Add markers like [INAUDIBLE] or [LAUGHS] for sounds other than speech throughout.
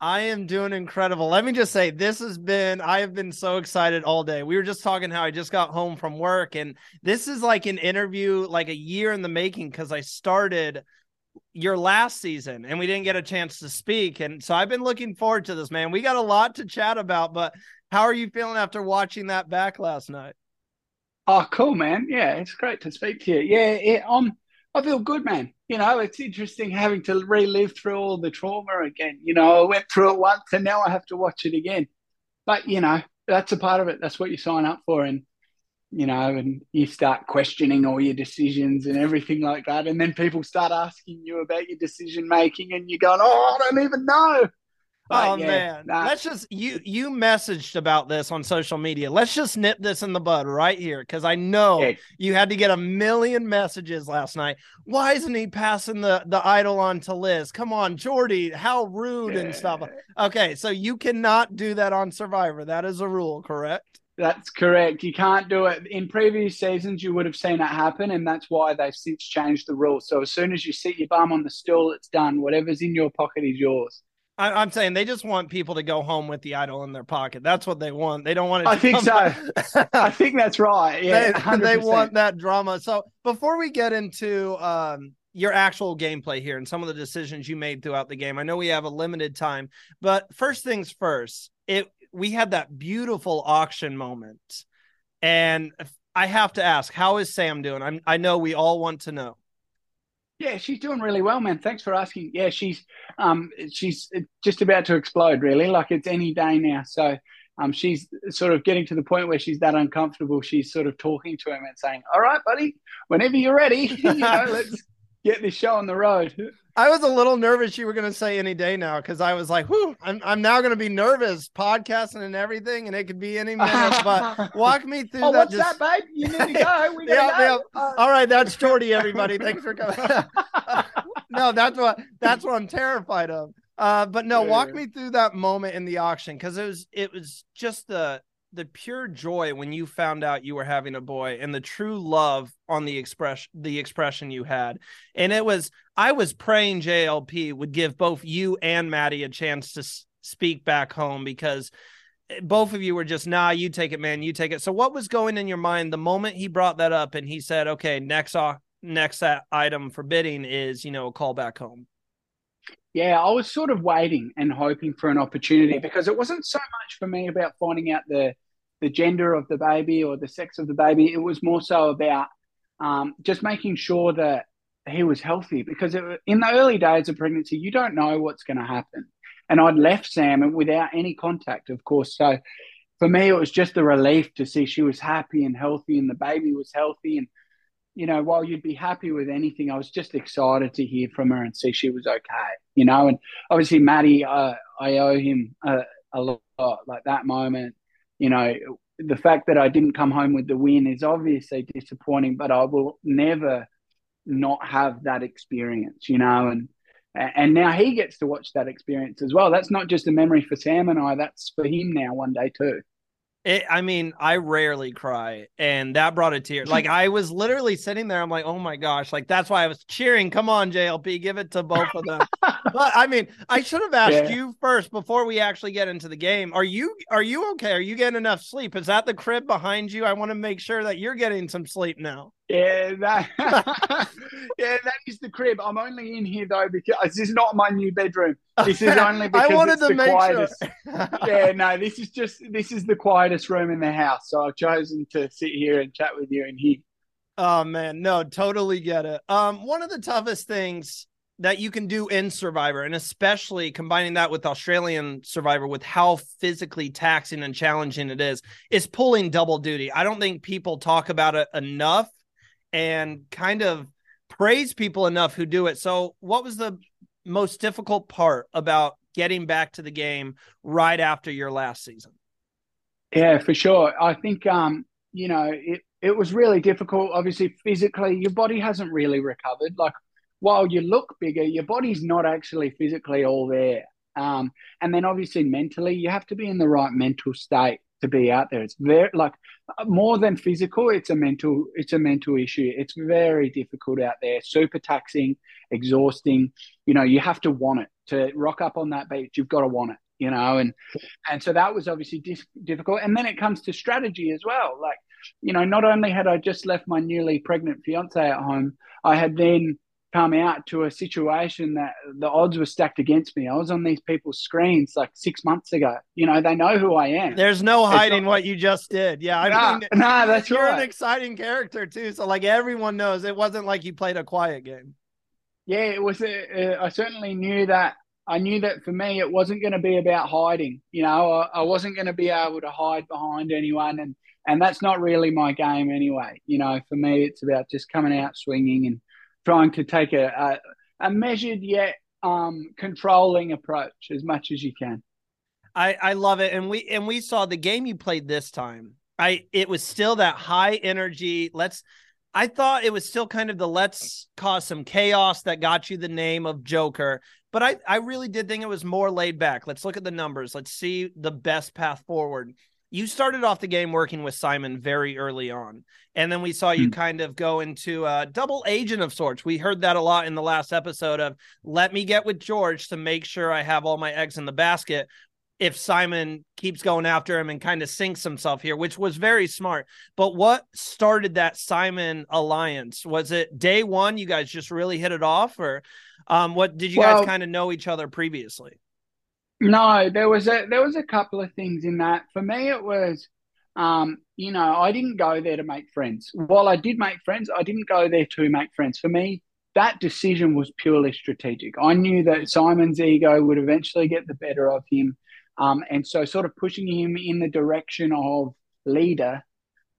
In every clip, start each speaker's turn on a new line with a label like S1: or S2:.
S1: I am doing incredible. Let me just say, this has been, I have been so excited all day. We were just talking how I just got home from work, and this is like an interview, like a year in the making, because I started your last season and we didn't get a chance to speak. And so I've been looking forward to this, man. We got a lot to chat about, but how are you feeling after watching that back last night?
S2: Oh, cool, man. Yeah, it's great to speak to you. Yeah, yeah um, I feel good, man you know, it's interesting having to relive through all the trauma again. You know, I went through it once and now I have to watch it again. But, you know, that's a part of it. That's what you sign up for. And, you know, and you start questioning all your decisions and everything like that. And then people start asking you about your decision making and you're going, oh, I don't even know
S1: oh yeah, man, nah. let's just you you messaged about this on social media. Let's just nip this in the bud right here because I know you had to get a million messages last night. Why isn't he passing the the idol on to Liz? Come on, Jordie, how rude yeah. and stuff. Okay, so you cannot do that on Survivor. That is a rule, correct?
S2: That's correct. You can't do it. In previous seasons, you would have seen it happen, and that's why they've since changed the rule. So as soon as you sit your bum on the stool, it's done. Whatever's in your pocket is yours.
S1: I, am saying they just want people to go home with the idol in their pocket. That's what they want. They don't want it.
S2: I think so. [LAUGHS] I think that's right. [LAUGHS] Yeah,
S1: they, they, want that drama. So before we get into um, your actual gameplay here and some of the decisions you made throughout the game, I know we have a limited time, but first things first. It we had that beautiful auction moment, and I have to ask, how is Sam doing? I'm, I know we all want to know.
S2: Yeah, she's doing really well, man. Thanks for asking. Yeah, she's um she's just about to explode, really. Like it's any day now. So um she's sort of getting to the point where she's that uncomfortable. She's sort of talking to him and saying, "All right, buddy, whenever you're ready, [LAUGHS] you know, let's get this show on the road."
S1: I was a little nervous you were going to say any day now because I was like, "Whoo, I'm I'm now going to be nervous podcasting and everything, and it could be any minute." [LAUGHS] But walk me through
S2: oh,
S1: that.
S2: What's just... that, babe? You need to [LAUGHS] go. We yeah,
S1: go. yeah. Uh... All right, that's Jordie. Everybody, thanks for coming. [LAUGHS] no, that's what that's what I'm terrified of. Uh, but no, walk me through that moment in the auction because it was it was just the the pure joy when you found out you were having a boy and the true love on the express the expression you had. And it was i was praying jlp would give both you and maddie a chance to s- speak back home because eh, both of you were just nah you take it man you take it. So what was going in your mind the moment he brought that up and he said okay next off next item for bidding is you know a call back home
S2: yeah, I was sort of waiting and hoping for an opportunity because it wasn't so much for me about finding out the the gender of the baby or the sex of the baby. It was more so about um, just making sure that he was healthy because it, in the early days of pregnancy, you don't know what's going to happen. And I'd left Sam without any contact, of course. So for me, it was just a relief to see she was happy and healthy and the baby was healthy. And you know, while you'd be happy with anything, I was just excited to hear from her and see she was okay, you know. And obviously, Maddie, uh, I owe him a, a lot, like that moment. You know, the fact that I didn't come home with the win is obviously disappointing, but I will never not have that experience, you know. And and now he gets to watch that experience as well. That's not just a memory for Sam and I. That's for him now one day too.
S1: It, I mean, I rarely cry, and that brought a tear. Like I was literally sitting there. I'm like, oh my gosh! Like that's why I was cheering. Come on, JLP, give it to both of them. [LAUGHS] but I mean, I should have asked yeah. you first before we actually get into the game. Are you are you okay? Are you getting enough sleep? Is that the crib behind you? I want to make sure that you're getting some sleep now.
S2: Yeah, that [LAUGHS] yeah, that is the crib. I'm only in here though because this is not my new bedroom. This is [LAUGHS] only because I wanted to make quietest. Sure. [LAUGHS] yeah, no, this is just this is the quietest room in the house. So I've chosen to sit here and chat with you in here.
S1: Oh man, no, totally get it. Um, one of the toughest things that you can do in Survivor, and especially combining that with Australian Survivor, with how physically taxing and challenging it is, is pulling double duty. I don't think people talk about it enough and kind of praise people enough who do it. So, what was the most difficult part about getting back to the game right after your last season?
S2: Yeah, for sure. I think um, you know, it it was really difficult. Obviously, physically, your body hasn't really recovered. Like while you look bigger, your body's not actually physically all there. Um, and then obviously mentally, you have to be in the right mental state to be out there. It's very like more than physical. It's a mental. It's a mental issue. It's very difficult out there. Super taxing, exhausting. You know, you have to want it to rock up on that beach. You've got to want it. You know, and and so that was obviously difficult. And then it comes to strategy as well. Like, you know, not only had I just left my newly pregnant fiance at home, I had then come out to a situation that the odds were stacked against me. I was on these people's screens like six months ago. You know, they know who I am.
S1: There's no hiding not, what you just did. Yeah, I
S2: nah, mean, nah, that's
S1: you're
S2: right.
S1: an exciting character too. So like everyone knows, it wasn't like you played a quiet game.
S2: Yeah, it was. Uh, uh, I certainly knew that. I knew that for me, it wasn't going to be about hiding. You know, I, I wasn't going to be able to hide behind anyone, and and that's not really my game anyway. You know, for me, it's about just coming out swinging and trying to take a, a, a measured yet um, controlling approach as much as you can.
S1: I, I love it. And we and we saw the game you played this time. I it was still that high energy. Let's I thought it was still kind of the let's cause some chaos that got you the name of Joker. But I, I really did think it was more laid back. Let's look at the numbers. Let's see the best path forward you started off the game working with Simon very early on. And then we saw you mm. kind of go into a double agent of sorts. We heard that a lot in the last episode of let me get with George to make sure I have all my eggs in the basket if Simon keeps going after him and kind of sinks himself here, which was very smart. But what started that Simon alliance? Was it day one? You guys just really hit it off, or um, what did you well, guys kind of know each other previously?
S2: No, there was a there was a couple of things in that. For me, it was, um, you know, I didn't go there to make friends. While I did make friends, I didn't go there to make friends. For me, that decision was purely strategic. I knew that Simon's ego would eventually get the better of him, um, and so sort of pushing him in the direction of leader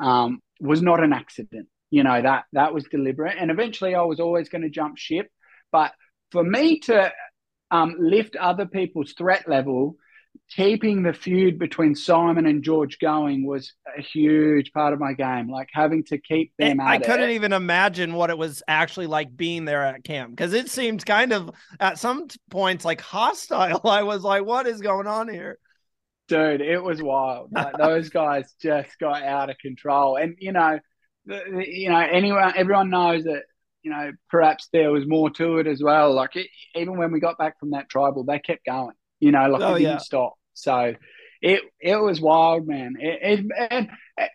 S2: um, was not an accident. You know that that was deliberate, and eventually I was always going to jump ship, but for me to um, lift other people's threat level, keeping the feud between Simon and George going was a huge part of my game. Like having to keep them.
S1: I couldn't
S2: it.
S1: even imagine what it was actually like being there at camp because it seemed kind of at some points like hostile. [LAUGHS] I was like, "What is going on here?"
S2: Dude, it was wild. Like, [LAUGHS] those guys just got out of control, and you know, you know, anyone, everyone knows that you know, perhaps there was more to it as well. Like it, even when we got back from that tribal, they kept going. You know, like oh, it didn't yeah. stop. So it it was wild, man. It, it, and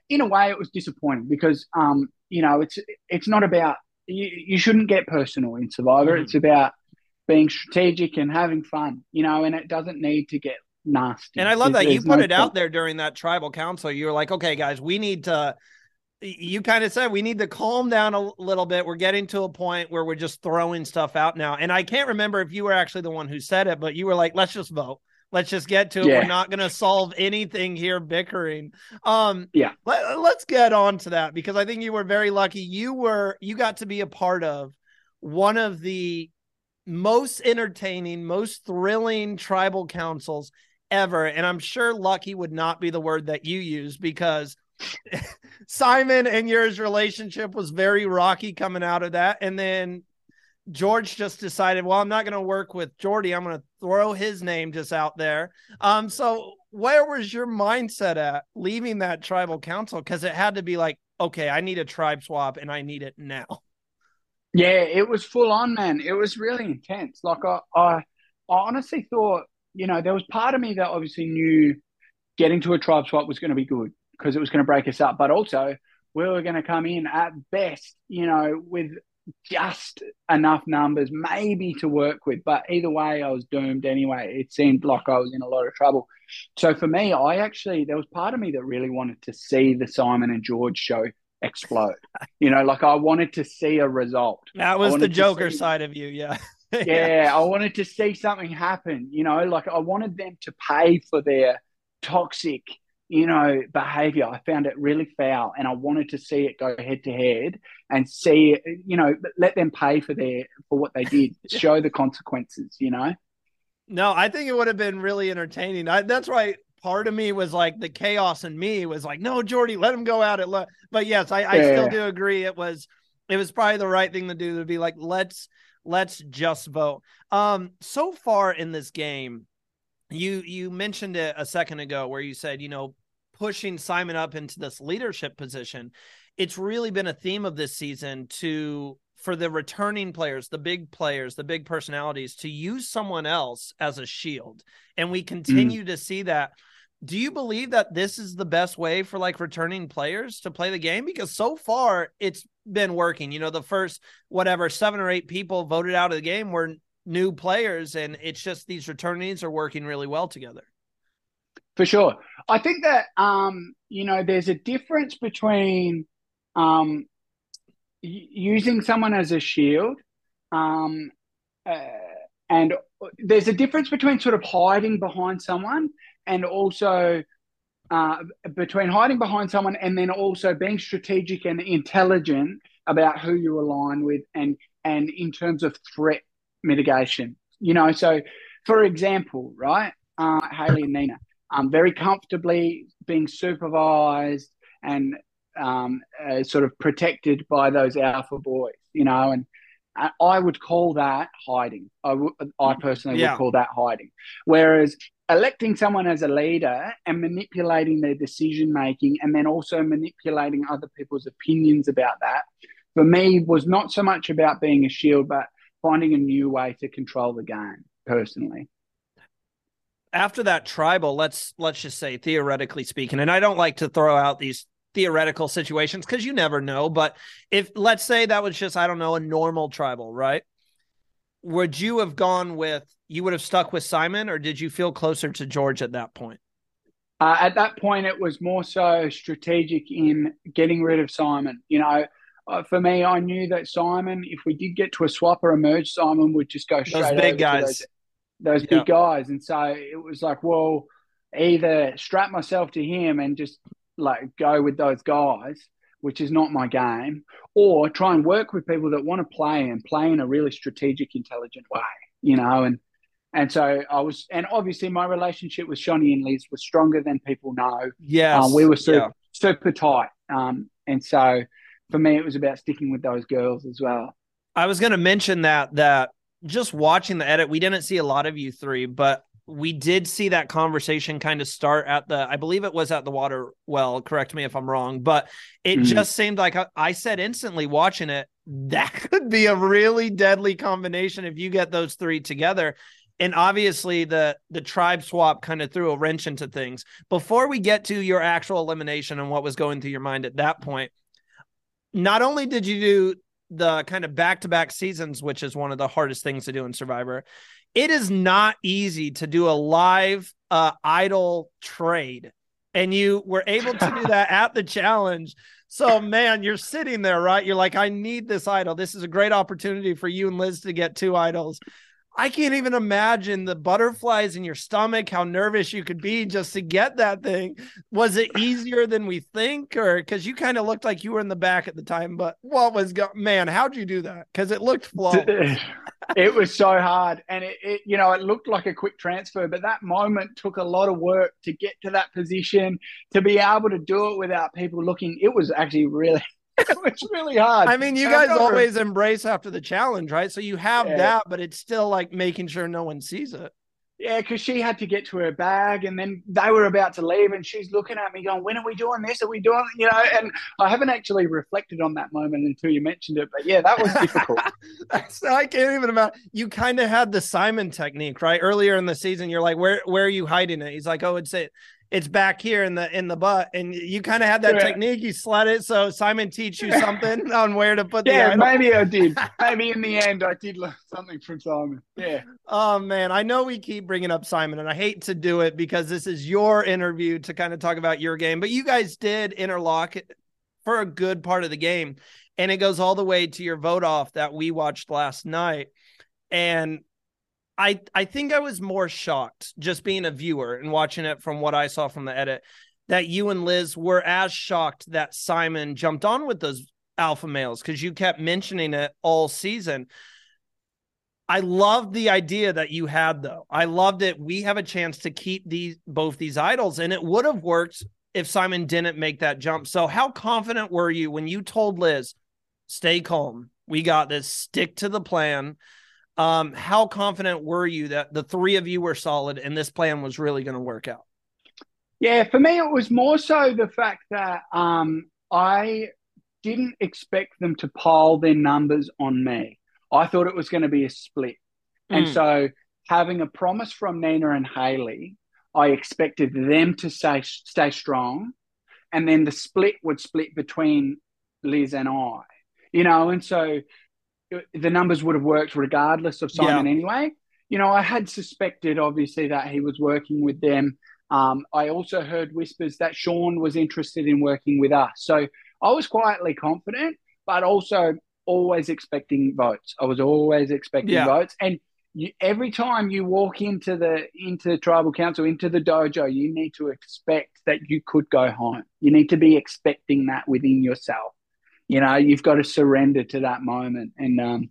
S2: in a way, it was disappointing because um, you know, it's it's not about you, you shouldn't get personal in Survivor. Mm-hmm. It's about being strategic and having fun. You know, and it doesn't need to get nasty.
S1: And I love that you put no it out there during that tribal council. You were like, okay, guys, we need to you kind of said we need to calm down a little bit. We're getting to a point where we're just throwing stuff out now. And I can't remember if you were actually the one who said it, but you were like, let's just vote. Let's just get to it. Yeah. We're not going to solve anything here bickering. Um,
S2: yeah.
S1: Let, us get on to that because I think you were very lucky. You were, you got to be a part of one of the most entertaining, most thrilling tribal councils ever. And I'm sure lucky would not be the word that you use because Simon and yours relationship was very rocky coming out of that. And then George just decided, well, I'm not going to work with Jordie. I'm going to throw his name just out there. Um, so where was your mindset at leaving that tribal council? Because it had to be like, okay, I need a tribe swap and I need it now.
S2: Yeah, it was full on, man. It was really intense. Like I, I, I honestly thought, you know, there was part of me that obviously knew getting to a tribe swap was going to be good because it was going to break us up, but also we were going to come in at best, you know, with just enough numbers maybe to work with. But either way, I was doomed anyway. It seemed like I was in a lot of trouble. So for me, I actually, there was part of me that really wanted to see the Simon and George show explode. You know, like I wanted to see a result.
S1: That was the Joker see, side of you. Yeah. [LAUGHS]
S2: yeah. I wanted to see something happen. You know, like I wanted them to pay for their toxic you know, behavior. I found it really foul, and I wanted to see it go head to head and see, you know, let them pay for their for what they did, [LAUGHS] show the consequences. You know.
S1: No, I think it would have been really entertaining. I, that's why part of me was like the chaos in me was like, no, Jordie, let him go out it. But yes, I, I yeah. still do agree. It was it was probably the right thing to do to be like, let's let's just vote. Um, so far in this game, you you mentioned it a second ago where you said, you know, pushing Simon up into this leadership position, it's really been a theme of this season to for the returning players, the big players, the big personalities to use someone else as a shield. And we mm. continue mm. to see that. Do you believe that this is the best way for like returning players to play the game? Because so far it's been working. You know, the first whatever seven or eight people voted out of the game were new players, and it's just these returnees are working really well together.
S2: For sure. I think that, um, you know, there's a difference between um, using someone as a shield um, uh, and there's a difference between sort of hiding behind someone and also uh, between hiding behind someone and then also being strategic and intelligent about who you align with and and in terms of threat mitigation you know so for example right uh, hayley and nina um, very comfortably being supervised and um, uh, sort of protected by those alpha boys, you know, and I would call that hiding. I, w- I personally yeah. would call that hiding. Whereas electing someone as a leader and manipulating their decision making and then also manipulating other people's opinions about that, for me, was not so much about being a shield, but finding a new way to control the game personally
S1: after that tribal, let's let's just say theoretically speaking, and I don't like to throw out these theoretical situations because you never know. But if let's say that was just I don't know a normal tribal, right? Would you have gone with you would have stuck with Simon, or did you feel closer to George at that point?
S2: Uh, at that point, it was more so strategic in getting rid of Simon. You know, uh, for me, I knew that Simon, if we did get to a swap or a merge, Simon would just go straight.
S1: Those big guys
S2: those big guys. And so it was like, well, either strap myself to him and just like go with those guys, which is not my game, or try and work with people that want to play and play in a really strategic, intelligent way, you know, and and so I was, and obviously my relationship with Shonee and Liz was stronger than people know.
S1: Yeah,
S2: um, we were super, yeah. super tight, um, and so for me it was about sticking with those girls as well.
S1: I was going to mention that that just watching the edit, we didn't see a lot of you three, but we did see that conversation kind of start at the i believe it was at the water well correct me if i'm wrong but it mm-hmm. just seemed like I, I, said instantly watching it [LAUGHS] that could be a really deadly combination if you get those three together and obviously the the tribe swap kind of threw a wrench into things before we get to your actual elimination and what was going through your mind at that point not only did you do the kind of back to back seasons, which is one of the hardest things to do in Survivor, it is not easy to do a live uh, idol trade. And you were able to do that at the challenge. So, man, you're sitting there, right? You're like, I need this idol. This is a great opportunity for you and Liz to get two idols. I can't even imagine the butterflies in your stomach, how nervous you could be just to get that thing. Was it easier than we think, or because you kind of looked like you were in the back at the time? But what was go- man? How'd you do that? Because it looked [LAUGHS] flawless.
S2: it was so hard, and it, it, you know, it looked like a quick transfer, but that moment took a lot of work to get to that position to be able to do it without people looking. It was actually really [LAUGHS] it's really hard.
S1: I mean, you guys always embrace after the challenge, right? So you have yeah. that, but it's still like making sure no one sees it.
S2: Yeah, because she had to get to her bag, and then they were about to leave, and she's looking at me, going, "When are we doing this? Are we doing?" You know, and I haven't actually reflected on that moment until you mentioned it. But yeah, that was difficult. [LAUGHS]
S1: I can't even imagine. You kind of had the Simon technique, right? Earlier in the season, you're like, "Where, where are you hiding it?" He's like, "Oh, it's it." It's back here in the in the butt and you kind of had that technique you slid it so simon teach you [LAUGHS] something on where to put
S2: yeah maybe i did. [LAUGHS] Maybe in the end i did learn something from simon. Yeah.
S1: Oh man i know we keep bringing up simon and i hate to do it because this is your interview to kind of talk about your game but you guys did interlock it for a good part of the game and it goes all the way to your vote off that we watched last night and I I think I was more shocked just being a viewer and watching it from what I saw from the edit that you and Liz were as shocked that Simon jumped on with those alpha males because you kept mentioning it all season. I loved the idea that you had though. I loved it. We have a chance to keep these both these idols, and it would have worked if Simon didn't make that jump. So, how confident were you when you told Liz, "Stay calm, we got this, stick to the plan"? Um, how confident were you that the three of you were solid and this plan was really going to work out?
S2: Yeah, for me, it was more so the fact that um, I didn't expect them to pile their numbers on me. I thought it was going to be a split. Mm. And so, having a promise from Nina and Hayley, I expected them to stay, stay strong. And then the split would split between Liz and I, you know. And so, the numbers would have worked regardless of Simon yeah. anyway. You know, I had suspected obviously that he was working with them. Um, I also heard whispers that Sean was interested in working with us. So I was quietly confident, but also always expecting votes. I was always expecting yeah. votes. And you, every time you walk into the into tribal council, into the dojo, you need to expect that you could go home. You need to be expecting that within yourself you know, you've got to surrender to that moment. And um,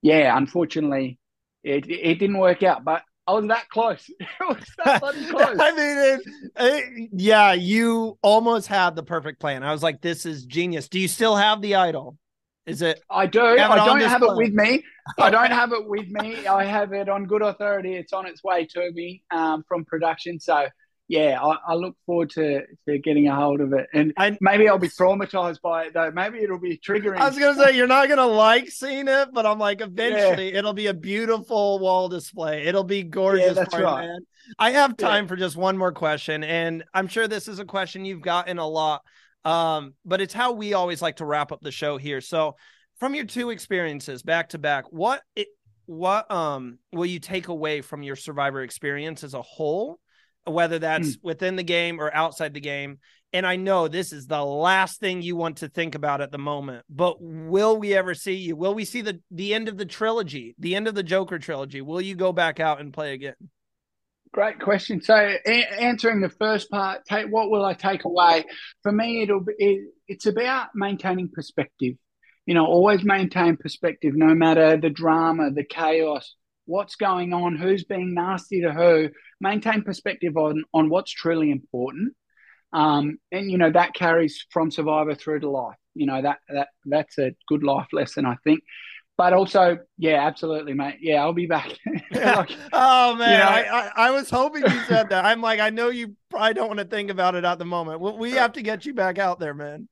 S2: yeah, unfortunately, it it didn't work out. But I was that close. [LAUGHS] it was that [LAUGHS] close. I
S1: mean, it, it, yeah, you almost had the perfect plan. I was like, this is genius. Do you still have the idol? Is it?
S2: I do. I don't have it with me. [LAUGHS] I don't have it with me. I have it on good authority. It's on its way to me um, from production. So yeah, I, I, look forward to, to getting a hold of it. And I, maybe I'll be traumatized by it though. Maybe it'll be triggering.
S1: I was gonna say you're not gonna like seeing it, but I'm like eventually yeah. it'll be a beautiful wall display. It'll be gorgeous. Yeah, that's right. Man. I have time yeah. for just one more question, and I'm sure this is a question you've gotten a lot. Um, but it's how we always like to wrap up the show here. So from your two experiences back to back, what it what um will you take away from your survivor experience as a whole? Whether that's mm. within the game or outside the game. And I know this is the last thing you want to think about at the moment, but will we ever see you? Will we see the the end of the trilogy, the end of the Joker trilogy? Will you go back out and play again?
S2: Great question. So, a- answering the first part, take what will I take away? For me, it'll be it, it's about maintaining perspective. You know, always maintain perspective, no matter the drama, the chaos, what's going on, who's being nasty to who, maintain perspective on on what's truly important. Um, and you know that carries from survivor through to life. You know that that that's a good life lesson, I think. But also, yeah, absolutely, mate. Yeah, I'll be back. [LAUGHS]
S1: like, [LAUGHS] oh man, you know, I, I, I was hoping you said that. I'm like, I know you probably don't want to think about it at the moment. We have to get you back out there, man.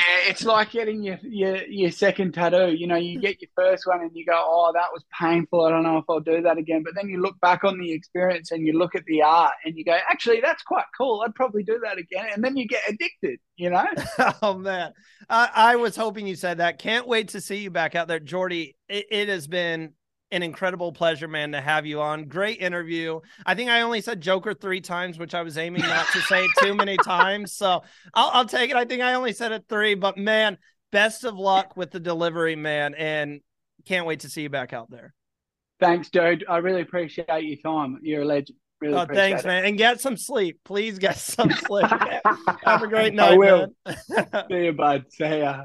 S2: It's like getting your, your your second tattoo. You know, you get your first one and you go, "Oh, that was painful. I don't know if I'll do that again." But then you look back on the experience and you look at the art and you go, "Actually, that's quite cool. I'd probably do that again." And then you get addicted. You know? [LAUGHS]
S1: oh man, I, I was hoping you said that. Can't wait to see you back out there, Jordie. It, it has been an incredible pleasure, man, to have you on. Great interview. I think I only said Joker three times, which I was aiming not to say too many times. So I'll, I'll take it. I think I only said it three, but man, best of luck with the delivery, man. And can't wait to see you back out there.
S2: Thanks, dude. I really appreciate your time. You're a legend. Really oh,
S1: thanks,
S2: it.
S1: man. And get some sleep. Please get [LAUGHS] some sleep. Have a great night.
S2: I will. [LAUGHS] See you, bud. See ya.